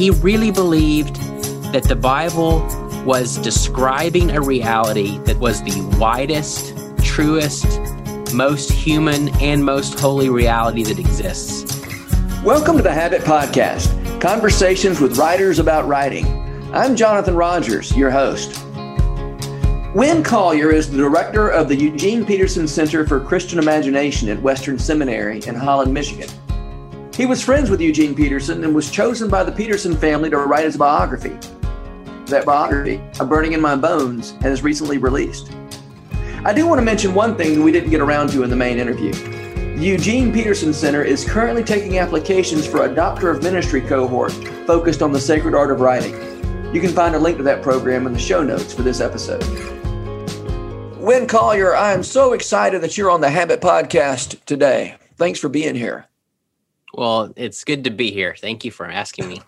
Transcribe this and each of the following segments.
he really believed that the Bible was describing a reality that was the widest, truest, most human, and most holy reality that exists. Welcome to the Habit Podcast conversations with writers about writing. I'm Jonathan Rogers, your host. Winn Collier is the director of the Eugene Peterson Center for Christian Imagination at Western Seminary in Holland, Michigan. He was friends with Eugene Peterson and was chosen by the Peterson family to write his biography. That biography, A Burning in My Bones, has recently released. I do want to mention one thing that we didn't get around to in the main interview. The Eugene Peterson Center is currently taking applications for a Doctor of Ministry cohort focused on the sacred art of writing. You can find a link to that program in the show notes for this episode. Winn Collier, I am so excited that you're on the Habit Podcast today. Thanks for being here. Well, it's good to be here. Thank you for asking me.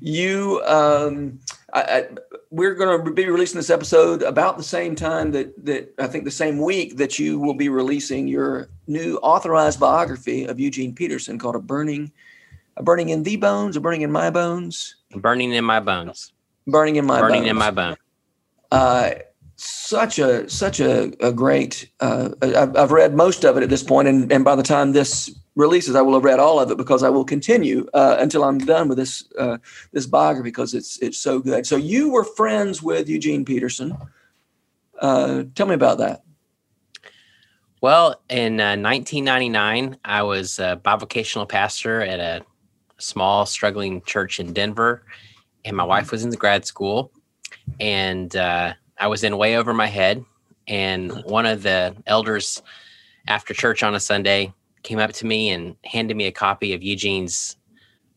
you, um, I, I, we're going to be releasing this episode about the same time that that I think the same week that you will be releasing your new authorized biography of Eugene Peterson called "A Burning, a Burning in the Bones, a Burning in My Bones, Burning in My Bones, Burning in My Burning Bones. in My Bones." Uh, such a such a, a great uh, I've, I've, read most of it at this point and, and by the time this releases i will have read all of it because i will continue uh, until i'm done with this uh, this biography because it's it's so good. So you were friends with eugene peterson. Uh, tell me about that. Well in 1999 uh, i was a bivocational pastor at a small struggling church in denver and my wife was in the grad school and uh, I was in way over my head, and one of the elders after church on a Sunday came up to me and handed me a copy of Eugene's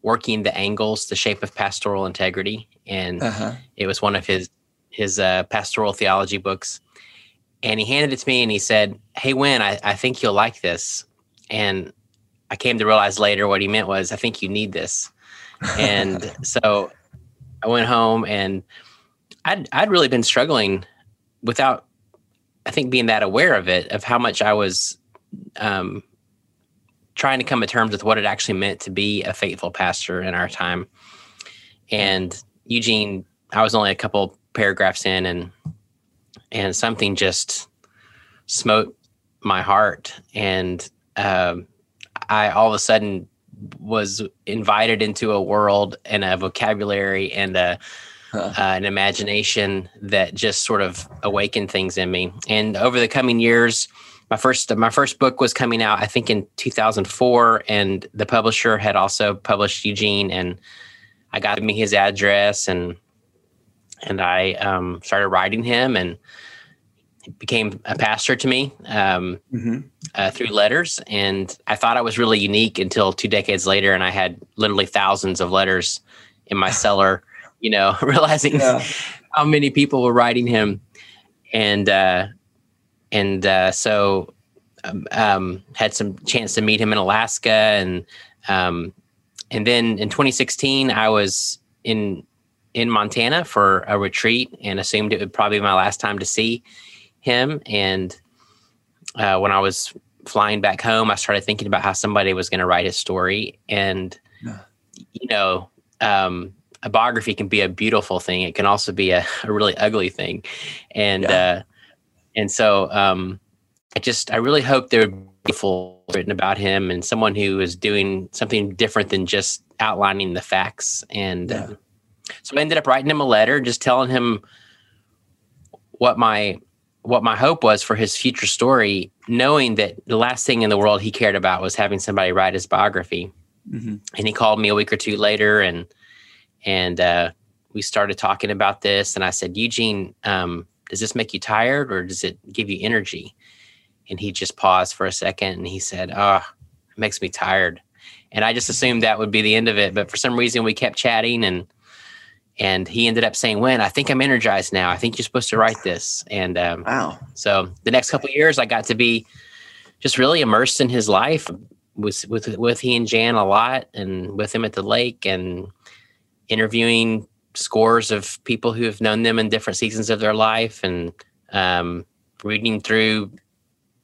"Working the Angles: The Shape of Pastoral Integrity," and uh-huh. it was one of his his uh, pastoral theology books. And he handed it to me, and he said, "Hey, Winn, I, I think you'll like this." And I came to realize later what he meant was, "I think you need this." And so I went home and I'd I'd really been struggling without I think being that aware of it of how much I was um, trying to come to terms with what it actually meant to be a faithful pastor in our time. And Eugene, I was only a couple paragraphs in, and and something just smote my heart, and um, I all of a sudden was invited into a world and a vocabulary and a uh, an imagination that just sort of awakened things in me. And over the coming years, my first my first book was coming out, I think, in 2004, and the publisher had also published Eugene, and I got me his address, and and I um, started writing him, and became a pastor to me um, mm-hmm. uh, through letters. And I thought I was really unique until two decades later, and I had literally thousands of letters in my cellar you know, realizing yeah. how many people were writing him, and uh, and uh, so um, um, had some chance to meet him in Alaska, and um, and then in 2016, I was in in Montana for a retreat, and assumed it would probably be my last time to see him. And uh, when I was flying back home, I started thinking about how somebody was going to write his story, and yeah. you know, um, a biography can be a beautiful thing. It can also be a, a really ugly thing. And, yeah. uh, and so, um, I just, I really hope there would be full written about him and someone who is doing something different than just outlining the facts. And, yeah. uh, so I ended up writing him a letter, just telling him what my, what my hope was for his future story, knowing that the last thing in the world he cared about was having somebody write his biography. Mm-hmm. And he called me a week or two later and and uh, we started talking about this. And I said, Eugene, um, does this make you tired or does it give you energy? And he just paused for a second and he said, Oh, it makes me tired. And I just assumed that would be the end of it. But for some reason, we kept chatting and and he ended up saying, "Winn I think I'm energized now. I think you're supposed to write this." And um, wow! So the next couple years, I got to be just really immersed in his life with with with he and Jan a lot, and with him at the lake, and interviewing scores of people who have known them in different seasons of their life and um, reading through,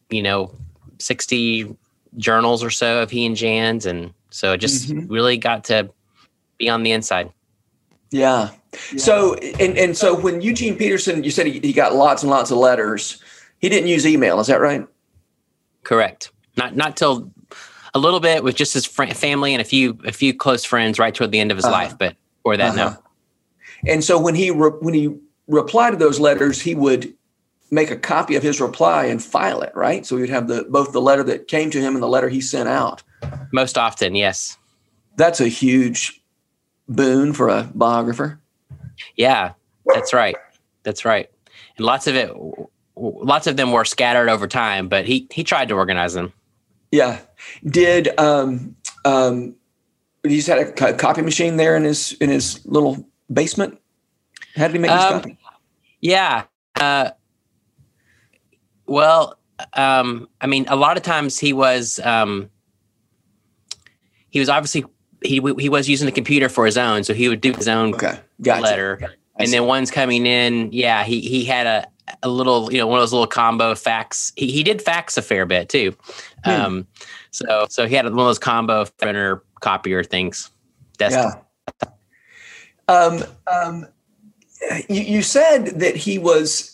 you know, 60 journals or so of he and Jan's. And so it just mm-hmm. really got to be on the inside. Yeah. So and and so when Eugene Peterson, you said he, he got lots and lots of letters. He didn't use email. Is that right? Correct. Not not till a little bit with just his fr- family and a few a few close friends right toward the end of his uh-huh. life, but for that uh-huh. no. And so when he re- when he replied to those letters, he would make a copy of his reply and file it, right? So we'd have the both the letter that came to him and the letter he sent out. Most often, yes. That's a huge boon for a biographer. Yeah, that's right. That's right. And lots of it, lots of them were scattered over time, but he he tried to organize them. Yeah. Did um um he just had a copy machine there in his in his little basement? How did he make his um, copy? Yeah. Uh, well, um, I mean, a lot of times he was um, he was obviously he he was using the computer for his own, so he would do his own okay. gotcha. letter. Okay. And then one's coming in, yeah, he he had a a little, you know, one of those little combo fax. He he did fax a fair bit too. Hmm. Um, so so he had one of those combo printer copier things. Desktop. Yeah. Um, um, you, you said that he was.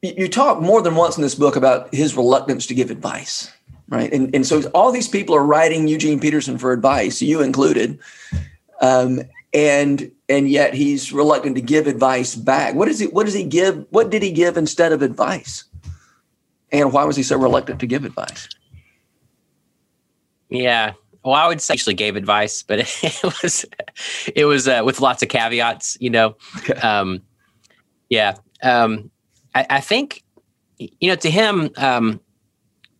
You talk more than once in this book about his reluctance to give advice right? And and so all these people are writing Eugene Peterson for advice, you included, um, and and yet he's reluctant to give advice back. What is he? What does he give? What did he give instead of advice? And why was he so reluctant to give advice? Yeah. Well, I would say actually gave advice, but it, was it was uh, with lots of caveats, you know. Um, yeah. Um, I, I, think you know to him, um,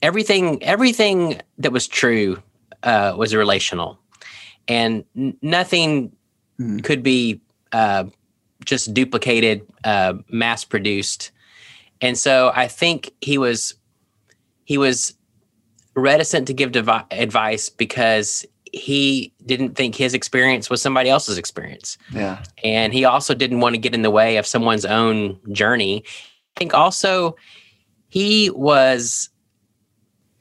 everything everything that was true uh, was relational, and n- nothing mm. could be uh, just duplicated, uh, mass produced. And so I think he was he was reticent to give devi- advice because he didn't think his experience was somebody else's experience. Yeah. And he also didn't want to get in the way of someone's own journey. I think also he was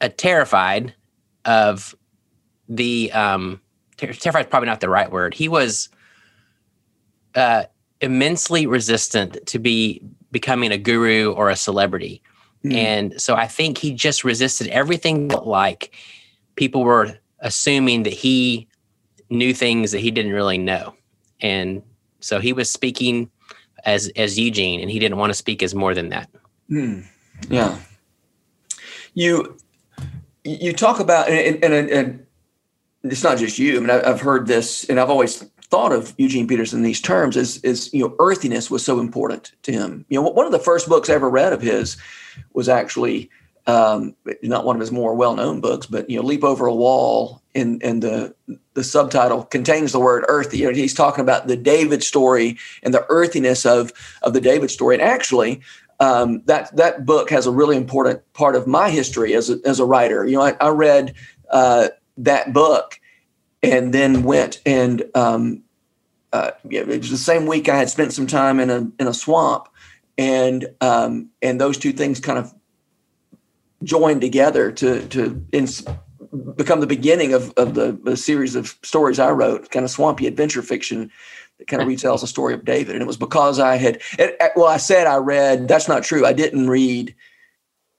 uh, terrified of the um, ter- terrified is probably not the right word. He was uh, immensely resistant to be becoming a guru or a celebrity. Mm. And so I think he just resisted everything like people were assuming that he knew things that he didn't really know. And so he was speaking as as Eugene and he didn't want to speak as more than that. Mm. Yeah. You you talk about and, and, and it's not just you. I mean, I've heard this, and I've always thought of Eugene Peterson in these terms. Is is you know, earthiness was so important to him. You know, one of the first books I ever read of his was actually um, not one of his more well-known books, but you know, Leap Over a Wall, and and the the subtitle contains the word earthy. You know, he's talking about the David story and the earthiness of of the David story. And actually, um, that that book has a really important part of my history as a, as a writer. You know, I, I read uh, that book and then went and um, uh, it was the same week I had spent some time in a in a swamp, and um, and those two things kind of joined together to to ins- become the beginning of of the, the series of stories I wrote, kind of swampy adventure fiction that kind of retells the story of David. And it was because I had, it, well, I said I read, that's not true. I didn't read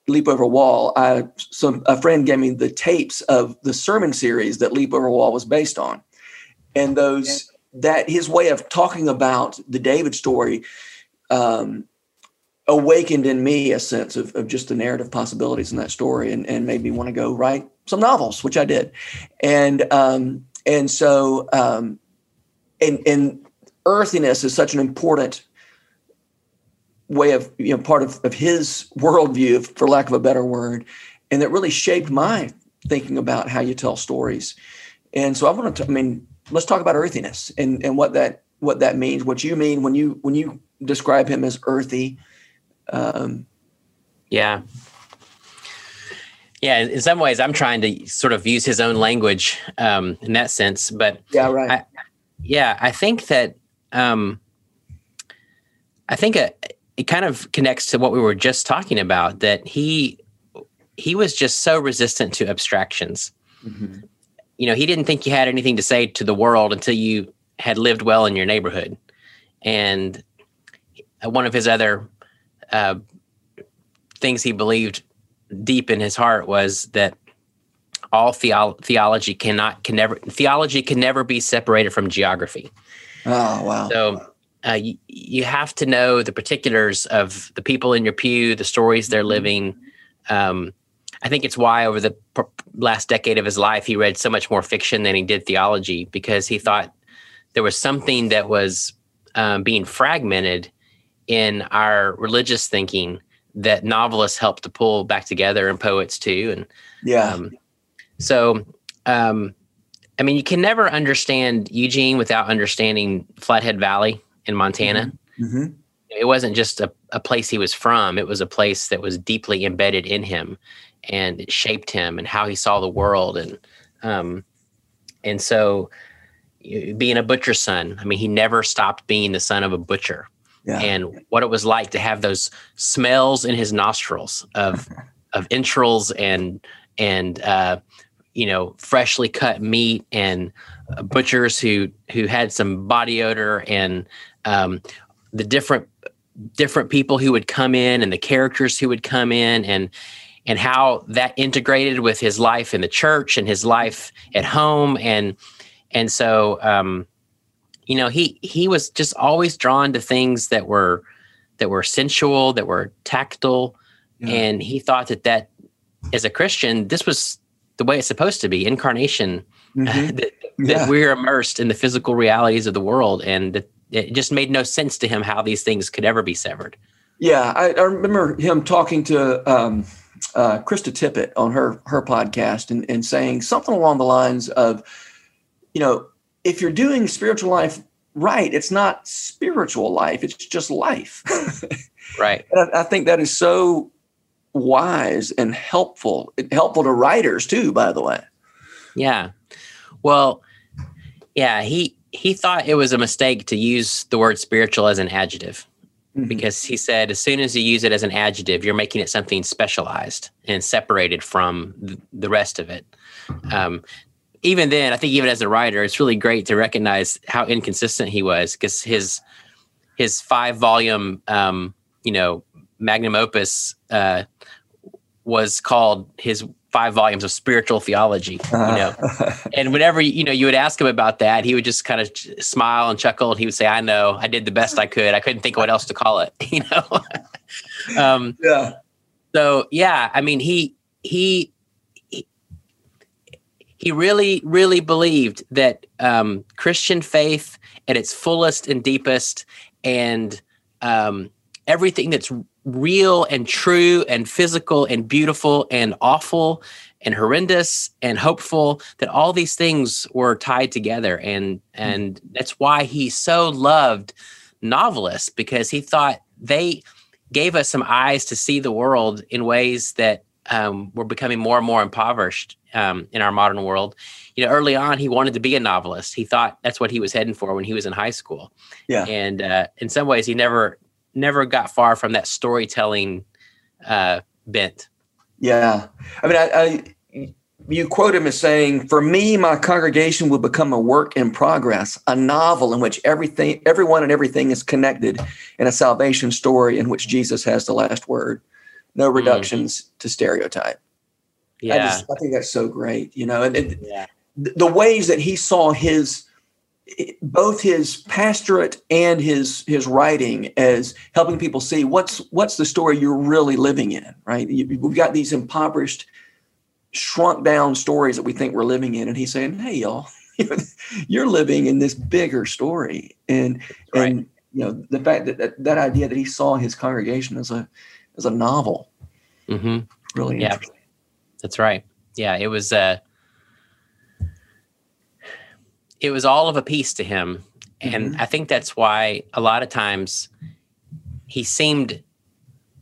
Leap Over a Wall. I, some, a friend gave me the tapes of the sermon series that Leap Over a Wall was based on. And those, that his way of talking about the David story um, awakened in me a sense of, of just the narrative possibilities in that story and, and made me want to go write some novels, which I did. And, um, and so, um, and, and earthiness is such an important way of you know part of, of his worldview for lack of a better word and that really shaped my thinking about how you tell stories. And so i want to i mean let's talk about earthiness and and what that what that means what you mean when you when you describe him as earthy. Um yeah. Yeah in some ways i'm trying to sort of use his own language um in that sense but yeah right. I, yeah i think that um, I think it, it kind of connects to what we were just talking about that he he was just so resistant to abstractions. Mm-hmm. You know, he didn't think you had anything to say to the world until you had lived well in your neighborhood. And one of his other uh, things he believed deep in his heart was that all theo- theology cannot can never theology can never be separated from geography. Oh wow! So uh, you, you have to know the particulars of the people in your pew, the stories they're mm-hmm. living. Um, I think it's why over the last decade of his life he read so much more fiction than he did theology because he thought there was something that was um, being fragmented in our religious thinking that novelists help to pull back together and poets too. And yeah, um, so um, I mean, you can never understand Eugene without understanding Flathead Valley in Montana. Mm-hmm. Mm-hmm. It wasn't just a, a place he was from; it was a place that was deeply embedded in him, and it shaped him and how he saw the world. And um, and so, being a butcher's son, I mean, he never stopped being the son of a butcher yeah. and what it was like to have those smells in his nostrils of of entrails and and uh, you know freshly cut meat and uh, butchers who who had some body odor and um, the different different people who would come in and the characters who would come in and and how that integrated with his life in the church and his life at home and and so um, you know he he was just always drawn to things that were that were sensual that were tactile yeah. and he thought that that as a christian this was the way it's supposed to be incarnation mm-hmm. that, yeah. that, we're immersed in the physical realities of the world and that it just made no sense to him how these things could ever be severed yeah i, I remember him talking to um, uh, krista tippett on her her podcast and, and saying something along the lines of you know if you're doing spiritual life right, it's not spiritual life, it's just life. right. And I, I, think that is so wise and helpful, helpful to writers too, by the way. Yeah. Well, yeah, he he thought it was a mistake to use the word spiritual as an adjective. Mm-hmm. Because he said, as soon as you use it as an adjective, you're making it something specialized and separated from the rest of it. Um, even then, I think even as a writer, it's really great to recognize how inconsistent he was because his his five volume, um, you know, magnum opus uh, was called his five volumes of spiritual theology. You know, and whenever you know you would ask him about that, he would just kind of smile and chuckle, and he would say, "I know, I did the best I could. I couldn't think of what else to call it." You know. um, yeah. So yeah, I mean, he he he really, really believed that um, Christian faith at its fullest and deepest, and um, everything that's real and true and physical and beautiful and awful and horrendous and hopeful that all these things were tied together and and that's why he so loved novelists because he thought they gave us some eyes to see the world in ways that um, were becoming more and more impoverished um, in our modern world. You know, early on, he wanted to be a novelist. He thought that's what he was heading for when he was in high school. Yeah, and uh, in some ways, he never never got far from that storytelling uh, bent. Yeah, I mean, I, I you quote him as saying, "For me, my congregation will become a work in progress, a novel in which everything, everyone, and everything is connected, in a salvation story in which Jesus has the last word. No mm-hmm. reductions mm. to stereotype." Yeah. I, just, I think that's so great, you know, and, and yeah. the ways that he saw his both his pastorate and his his writing as helping people see what's what's the story you're really living in, right? You, we've got these impoverished, shrunk down stories that we think we're living in, and he's saying, "Hey, y'all, you're living in this bigger story," and right. and you know the fact that, that that idea that he saw his congregation as a as a novel, mm-hmm. really yeah. interesting. That's right. Yeah, it was uh it was all of a piece to him. And mm-hmm. I think that's why a lot of times he seemed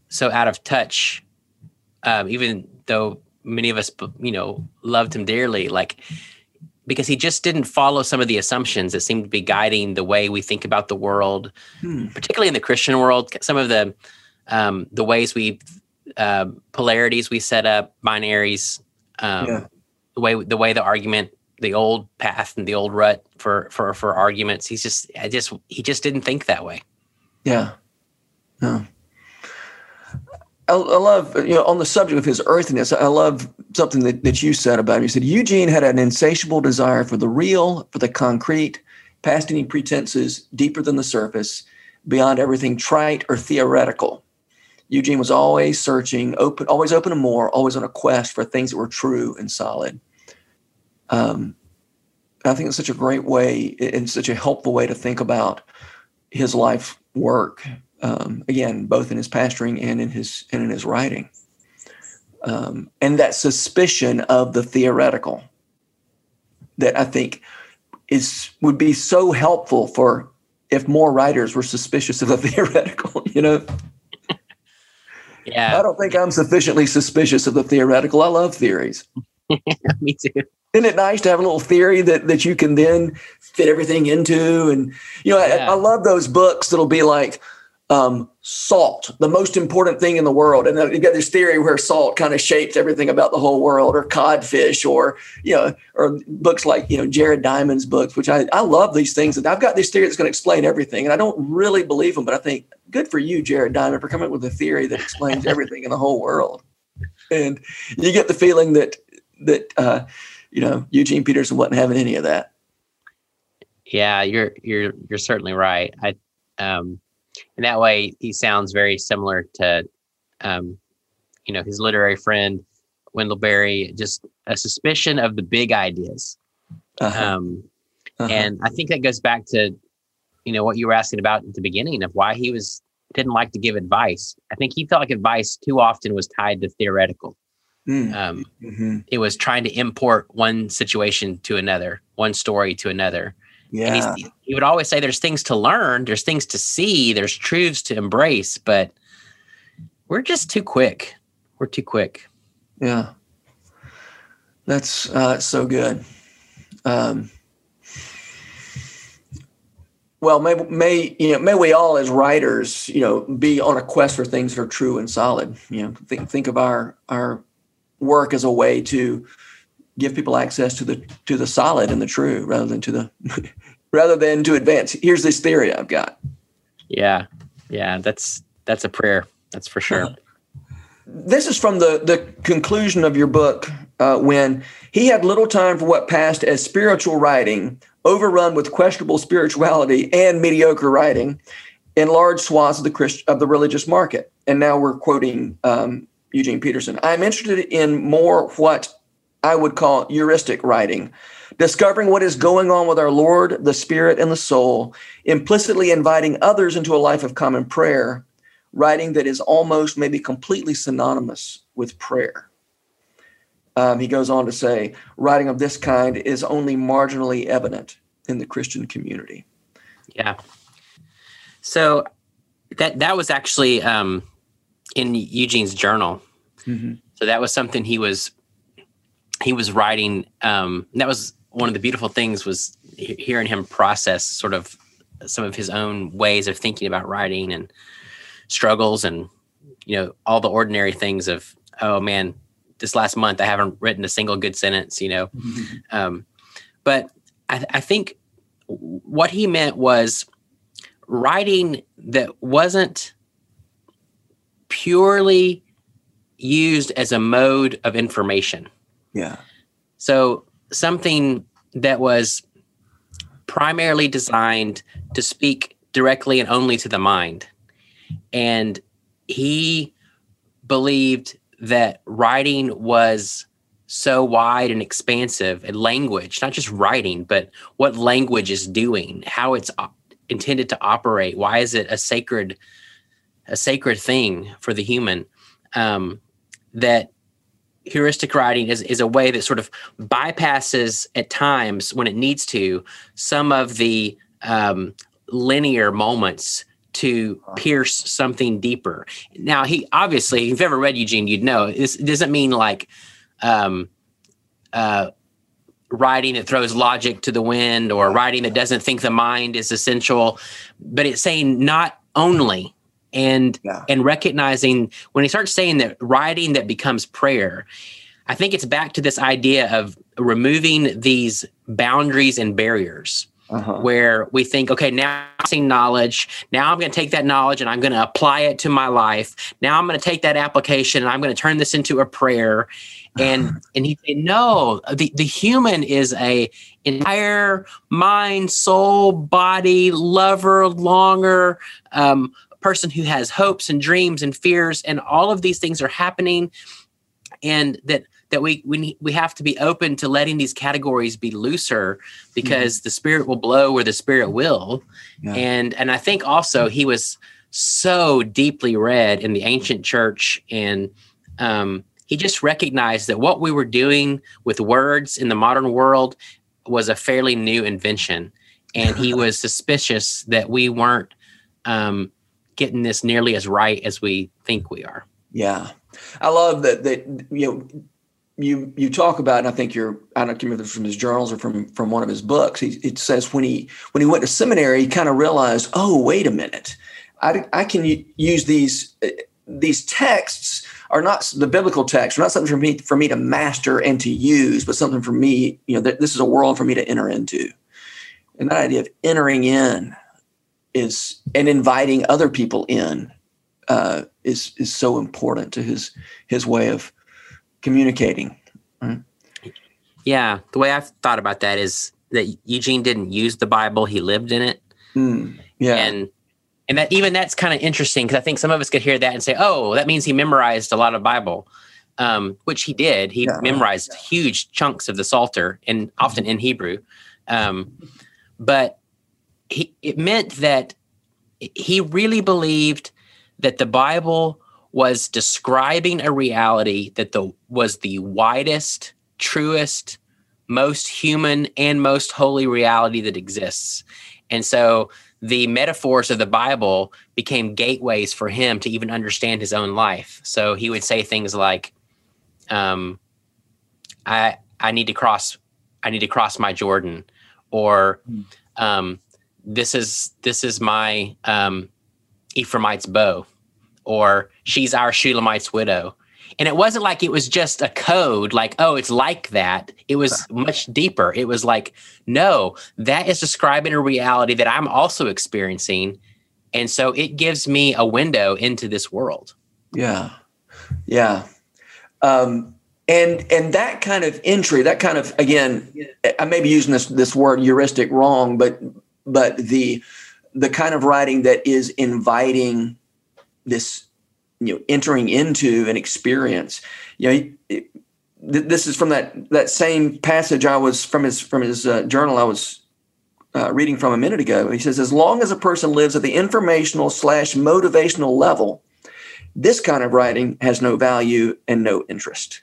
so out of touch, um, even though many of us, you know, loved him dearly, like because he just didn't follow some of the assumptions that seemed to be guiding the way we think about the world, hmm. particularly in the Christian world. Some of the um, the ways we uh, polarities we set up, binaries, um, yeah. the way the way the argument the old path and the old rut for for for arguments. He's just I just he just didn't think that way. Yeah. No. I, love you know on the subject of his earthiness. I love something that, that you said about him. You said Eugene had an insatiable desire for the real, for the concrete, past any pretenses, deeper than the surface, beyond everything trite or theoretical. Eugene was always searching, open, always open to more, always on a quest for things that were true and solid. Um, I think it's such a great way and such a helpful way to think about his life work. Um, again, both in his pastoring and in his and in his writing, um, and that suspicion of the theoretical that I think is would be so helpful for if more writers were suspicious of the theoretical. You know. Yeah. I don't think I'm sufficiently suspicious of the theoretical. I love theories. Me too. Isn't it nice to have a little theory that that you can then fit everything into? And you know, yeah. I, I, love those books that'll be like um, salt, the most important thing in the world, and you've got this theory where salt kind of shapes everything about the whole world, or codfish, or you know, or books like you know Jared Diamond's books, which I I love these things, and I've got this theory that's going to explain everything, and I don't really believe them, but I think good for you, Jared Diamond, for coming up with a theory that explains everything in the whole world. And you get the feeling that that uh, you know Eugene Peterson wasn't having any of that. Yeah, you're you're you're certainly right. I um, in that way he sounds very similar to um, you know his literary friend Wendell Berry. Just a suspicion of the big ideas. Uh-huh. Um, uh-huh. And I think that goes back to you know what you were asking about at the beginning of why he was didn't like to give advice. I think he felt like advice too often was tied to theoretical. Mm. Um, mm-hmm. It was trying to import one situation to another, one story to another. Yeah. And he would always say there's things to learn, there's things to see, there's truths to embrace, but we're just too quick. We're too quick. Yeah. That's uh, so good. Um, well, may, may you know may we all as writers you know be on a quest for things that are true and solid. You know, think think of our our work as a way to give people access to the to the solid and the true rather than to the rather than to advance. Here's this theory I've got. Yeah, yeah, that's that's a prayer. That's for sure. This is from the the conclusion of your book uh, when he had little time for what passed as spiritual writing, overrun with questionable spirituality and mediocre writing in large swaths of the Christ, of the religious market. And now we're quoting um, Eugene Peterson. I'm interested in more what I would call heuristic writing, discovering what is going on with our Lord, the Spirit, and the soul, implicitly inviting others into a life of common prayer, writing that is almost, maybe completely synonymous with prayer. Um, he goes on to say, writing of this kind is only marginally evident in the Christian community. Yeah. So that that was actually um, in Eugene's journal. Mm-hmm. So that was something he was he was writing. Um, that was one of the beautiful things was hearing him process sort of some of his own ways of thinking about writing and struggles and you know all the ordinary things of oh man this last month i haven't written a single good sentence you know mm-hmm. um, but I, I think what he meant was writing that wasn't purely used as a mode of information. Yeah. So something that was primarily designed to speak directly and only to the mind. And he believed that writing was so wide and expansive and language, not just writing, but what language is doing, how it's intended to operate. Why is it a sacred, a sacred thing for the human? Um, that heuristic writing is, is a way that sort of bypasses at times when it needs to some of the um, linear moments to pierce something deeper. Now, he obviously, if you've ever read Eugene, you'd know this doesn't mean like um, uh, writing that throws logic to the wind or writing that doesn't think the mind is essential, but it's saying not only and yeah. and recognizing when he starts saying that writing that becomes prayer i think it's back to this idea of removing these boundaries and barriers uh-huh. where we think, okay, now I'm seeing knowledge. Now I'm going to take that knowledge and I'm going to apply it to my life. Now I'm going to take that application and I'm going to turn this into a prayer. And and he said, no, the, the human is a entire mind, soul, body, lover, longer, um, person who has hopes and dreams and fears, and all of these things are happening. And that that we we we have to be open to letting these categories be looser because mm-hmm. the spirit will blow where the spirit will yeah. and and i think also he was so deeply read in the ancient church and um, he just recognized that what we were doing with words in the modern world was a fairly new invention and he was suspicious that we weren't um, getting this nearly as right as we think we are yeah i love that that you know you you talk about, and I think you're I don't remember from his journals or from from one of his books. He, it says when he when he went to seminary, he kind of realized, oh, wait a minute, I I can use these uh, these texts are not the biblical texts are not something for me for me to master and to use, but something for me. You know, th- this is a world for me to enter into, and that idea of entering in is and inviting other people in uh, is is so important to his his way of communicating. Right? Yeah, the way I've thought about that is that Eugene didn't use the Bible; he lived in it. Mm, yeah, and and that even that's kind of interesting because I think some of us could hear that and say, "Oh, that means he memorized a lot of Bible," um, which he did. He yeah, memorized yeah. huge chunks of the Psalter, and often in Hebrew. Um, but he, it meant that he really believed that the Bible was describing a reality that the was the widest, truest, most human and most holy reality that exists. And so the metaphors of the Bible became gateways for him to even understand his own life. So he would say things like, um, I I need to cross I need to cross my Jordan or hmm. um, this is this is my um, Ephraimite's bow or she's our Shulamite's widow. And it wasn't like it was just a code, like, oh, it's like that. It was much deeper. It was like, no, that is describing a reality that I'm also experiencing. And so it gives me a window into this world. Yeah. Yeah. Um, and and that kind of entry, that kind of again, I may be using this this word heuristic wrong, but but the the kind of writing that is inviting this you know entering into an experience. You know it, this is from that that same passage i was from his from his uh, journal i was uh, reading from a minute ago. He says as long as a person lives at the informational slash motivational level this kind of writing has no value and no interest.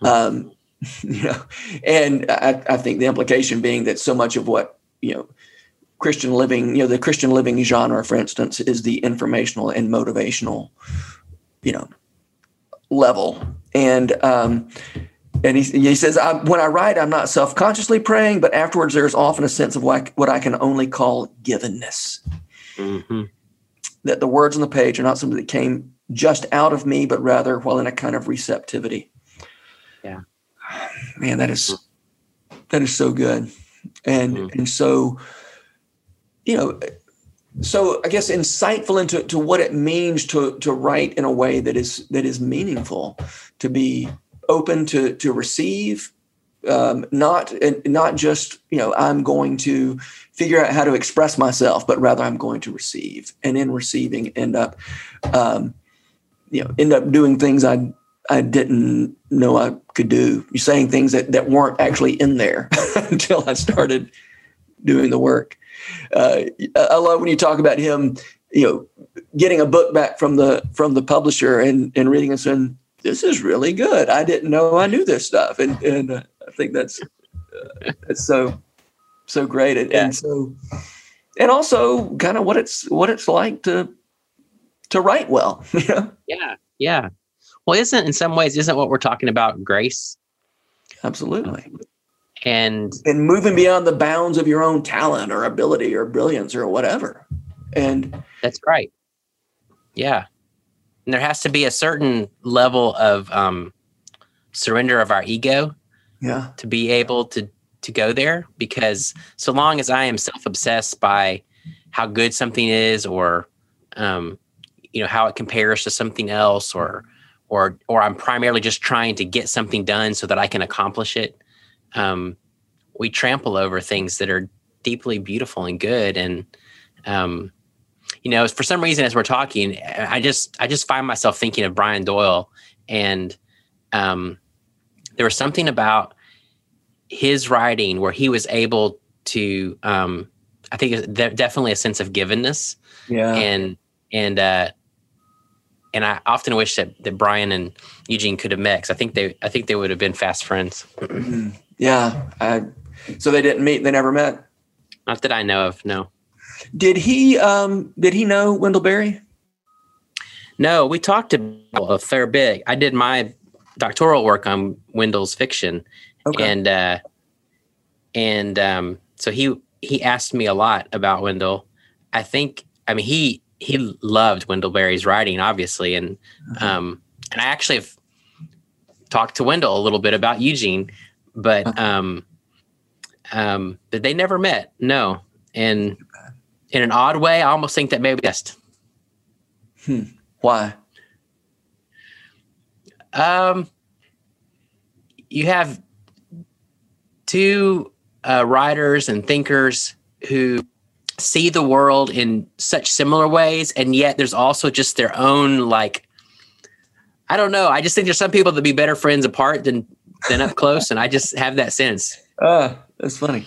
Hmm. um, you know and I, I think the implication being that so much of what you know Christian living, you know, the Christian living genre, for instance, is the informational and motivational, you know, level. And um, and he, he says, I, when I write, I'm not self consciously praying, but afterwards there's often a sense of what, what I can only call givenness. Mm-hmm. That the words on the page are not something that came just out of me, but rather while in a kind of receptivity. Yeah. Man, that is that is so good. And mm-hmm. and so you know, so I guess insightful into to what it means to to write in a way that is that is meaningful, to be open to to receive, um, not not just you know I'm going to figure out how to express myself, but rather I'm going to receive, and in receiving end up, um, you know, end up doing things I I didn't know I could do. You're saying things that that weren't actually in there until I started doing the work uh, I love when you talk about him, you know, getting a book back from the from the publisher and and reading it and saying, "This is really good. I didn't know I knew this stuff," and and uh, I think that's uh, that's so so great, and, yeah. and so and also kind of what it's what it's like to to write well. You know? Yeah, yeah. Well, isn't in some ways isn't what we're talking about grace? Absolutely and and moving beyond the bounds of your own talent or ability or brilliance or whatever. And that's right. Yeah. And there has to be a certain level of um, surrender of our ego yeah. to be able to to go there because so long as I am self obsessed by how good something is or um, you know how it compares to something else or or or I'm primarily just trying to get something done so that I can accomplish it. Um, we trample over things that are deeply beautiful and good. And um, you know for some reason as we're talking i just i just find myself thinking of brian doyle and um, there was something about his writing where he was able to um, i think definitely a sense of givenness. Yeah. And and uh and i often wish that, that brian and eugene could have met because i think they i think they would have been fast friends yeah I, so they didn't meet they never met not that i know of no did he um did he know wendell berry no we talked about a fair bit i did my doctoral work on wendell's fiction Okay. And uh, and um, so he he asked me a lot about Wendell. I think I mean he he loved Wendell Berry's writing, obviously, and uh-huh. um, and I actually have talked to Wendell a little bit about Eugene, but uh-huh. um, um, but they never met. No, and in an odd way, I almost think that maybe best. Hmm. Why? Um, you have two uh, writers and thinkers who see the world in such similar ways and yet there's also just their own like i don't know i just think there's some people that be better friends apart than than up close and i just have that sense uh that's funny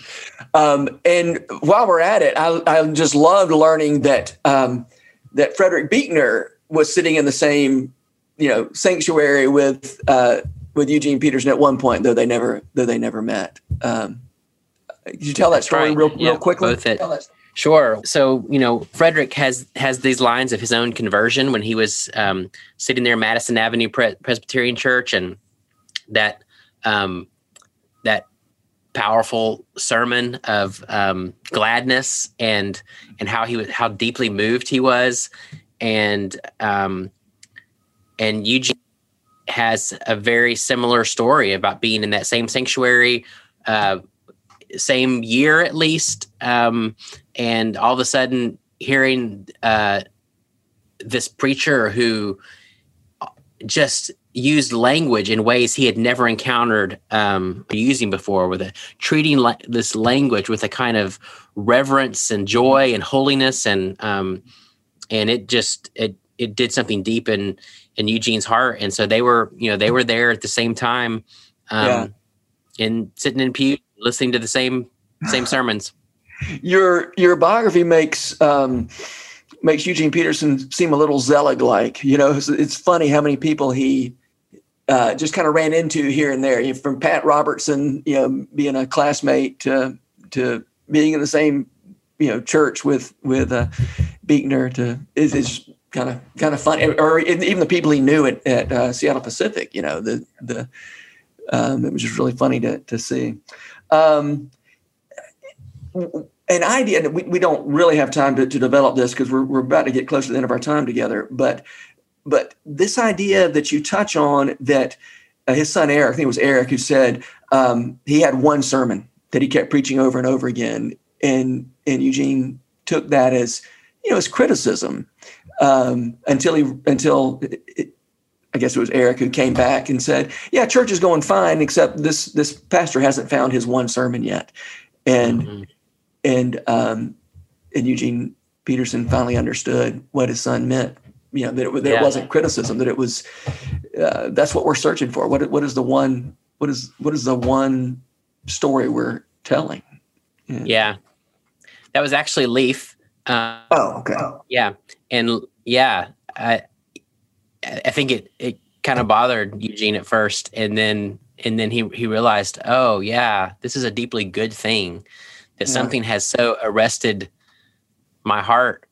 um, and while we're at it i, I just loved learning that um, that frederick buechner was sitting in the same you know sanctuary with uh, with Eugene Peterson at one point, though they never though they never met. Um, could you tell that story right. real yeah, real quickly? Sure. So you know, Frederick has has these lines of his own conversion when he was um, sitting there, Madison Avenue Pre- Presbyterian Church, and that um, that powerful sermon of um, gladness and and how he was how deeply moved he was, and um, and Eugene has a very similar story about being in that same sanctuary, uh, same year at least, um, and all of a sudden hearing uh, this preacher who just used language in ways he had never encountered um, using before, with a treating la- this language with a kind of reverence and joy and holiness, and um, and it just it it did something deep in in Eugene's heart, and so they were, you know, they were there at the same time, um, yeah. and sitting in pew listening to the same same sermons. Your your biography makes um, makes Eugene Peterson seem a little Zelig like. You know, it's, it's, funny how many people he uh, just kind of ran into here and there. You know, from Pat Robertson, you know, being a classmate to to being in the same you know church with with uh, Buechner to is is kind of kind of fun, or even the people he knew at, at uh, Seattle Pacific. You know, the the um, it was just really funny to to see. Um, an idea we, we don't really have time to, to develop this because we're, we're about to get close to the end of our time together but but this idea that you touch on that uh, his son eric i think it was eric who said um, he had one sermon that he kept preaching over and over again and and eugene took that as you know as criticism um, until he until it, I guess it was Eric who came back and said, "Yeah, church is going fine, except this this pastor hasn't found his one sermon yet," and mm-hmm. And um, and Eugene Peterson finally understood what his son meant. You know that it, that yeah. it wasn't criticism; that it was uh, that's what we're searching for. What what is the one? What is what is the one story we're telling? Yeah, yeah. that was actually Leif uh, oh, okay. Yeah, and yeah, I I think it it kind of bothered Eugene at first, and then and then he he realized, oh yeah, this is a deeply good thing that yeah. something has so arrested my heart,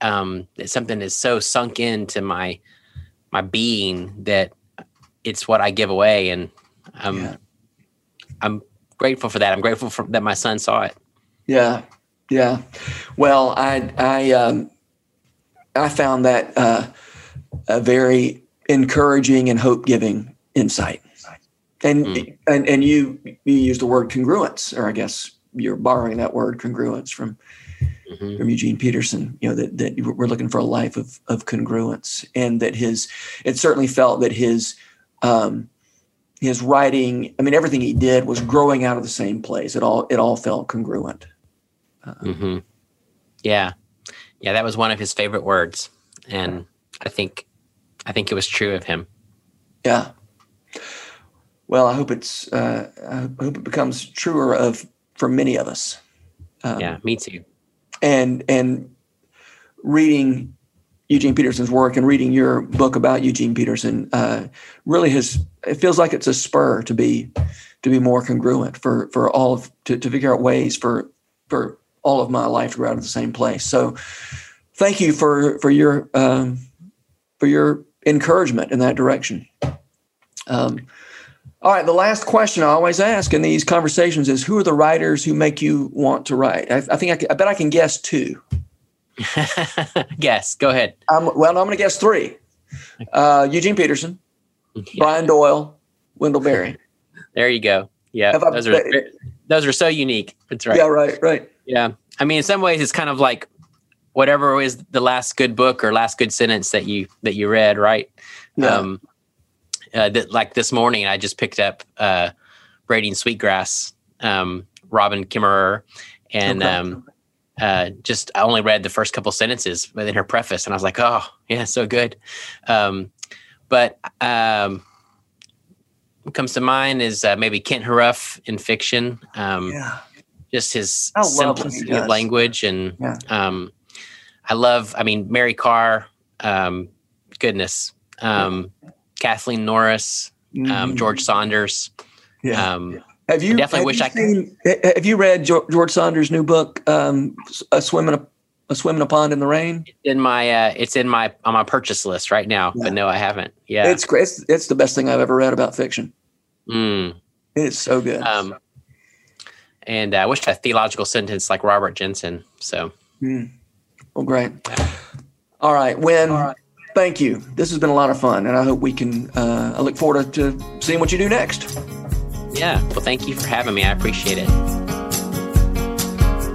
um, that something is so sunk into my my being that it's what I give away, and I'm yeah. I'm grateful for that. I'm grateful for that my son saw it. Yeah, yeah. Well, I I um, I found that uh, a very encouraging and hope giving insight. And mm. and and you you use the word congruence, or I guess you're borrowing that word congruence from mm-hmm. from Eugene Peterson. You know that that we're looking for a life of of congruence, and that his it certainly felt that his um, his writing, I mean, everything he did was growing out of the same place. It all it all felt congruent. Um, mm-hmm. Yeah, yeah, that was one of his favorite words, and I think I think it was true of him. Yeah. Well, I hope it's uh, I hope it becomes truer of for many of us. Um, yeah, me too. And and reading Eugene Peterson's work and reading your book about Eugene Peterson uh, really has it feels like it's a spur to be to be more congruent for for all of to, to figure out ways for for all of my life to go out of the same place. So thank you for for your um, for your encouragement in that direction. Um, all right, the last question I always ask in these conversations is, who are the writers who make you want to write? I, I think I, can, I, bet I can guess two. guess. Go ahead. Um, well, no, I'm going to guess three. Uh, Eugene Peterson, yeah. Brian Doyle, Wendell Berry. there you go. Yeah, those are those are so unique. That's right. Yeah, right, right. Yeah, I mean, in some ways, it's kind of like whatever is the last good book or last good sentence that you that you read, right? Yeah. Um, uh, that like this morning, I just picked up uh, Braiding Sweetgrass, um, Robin Kimmerer, and okay. um, uh, just I only read the first couple sentences within her preface, and I was like, oh yeah, so good. Um, but um, what comes to mind is uh, maybe Kent Haruf in fiction. Um, yeah. Just his simplicity of language, and yeah. um, I love. I mean, Mary Karr. Um, goodness, um, Kathleen Norris, um, mm-hmm. George Saunders. Yeah. Um, have you I definitely have wish you I seen, could. Have you read George Saunders' new book, um, "A Swim in a, a Swim in a Pond in the Rain"? In my, uh, it's in my on my purchase list right now, yeah. but no, I haven't. Yeah, it's great. It's, it's, the best thing I've ever read about fiction. Mm. It's so good. Um, and I wish a theological sentence like Robert Jenson. So, mm. well, great. All right, Winn. All right thank you. This has been a lot of fun, and I hope we can. Uh, I look forward to, to seeing what you do next. Yeah. Well, thank you for having me. I appreciate it.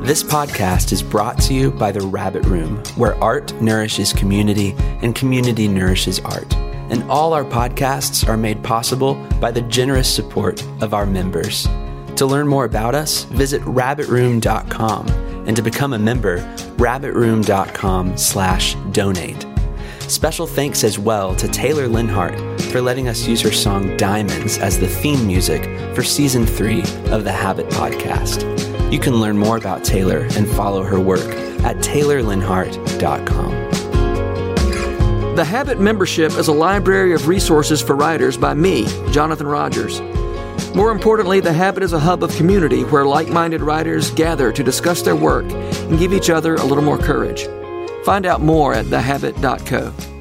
This podcast is brought to you by The Rabbit Room, where art nourishes community and community nourishes art. And all our podcasts are made possible by the generous support of our members. To learn more about us, visit rabbitroom.com. And to become a member, rabbitroom.com slash donate. Special thanks as well to Taylor Leonhardt for letting us use her song Diamonds as the theme music for season three of the Habit podcast. You can learn more about Taylor and follow her work at taylorleonhardt.com. The Habit membership is a library of resources for writers by me, Jonathan Rogers. More importantly, The Habit is a hub of community where like minded writers gather to discuss their work and give each other a little more courage. Find out more at thehabit.co.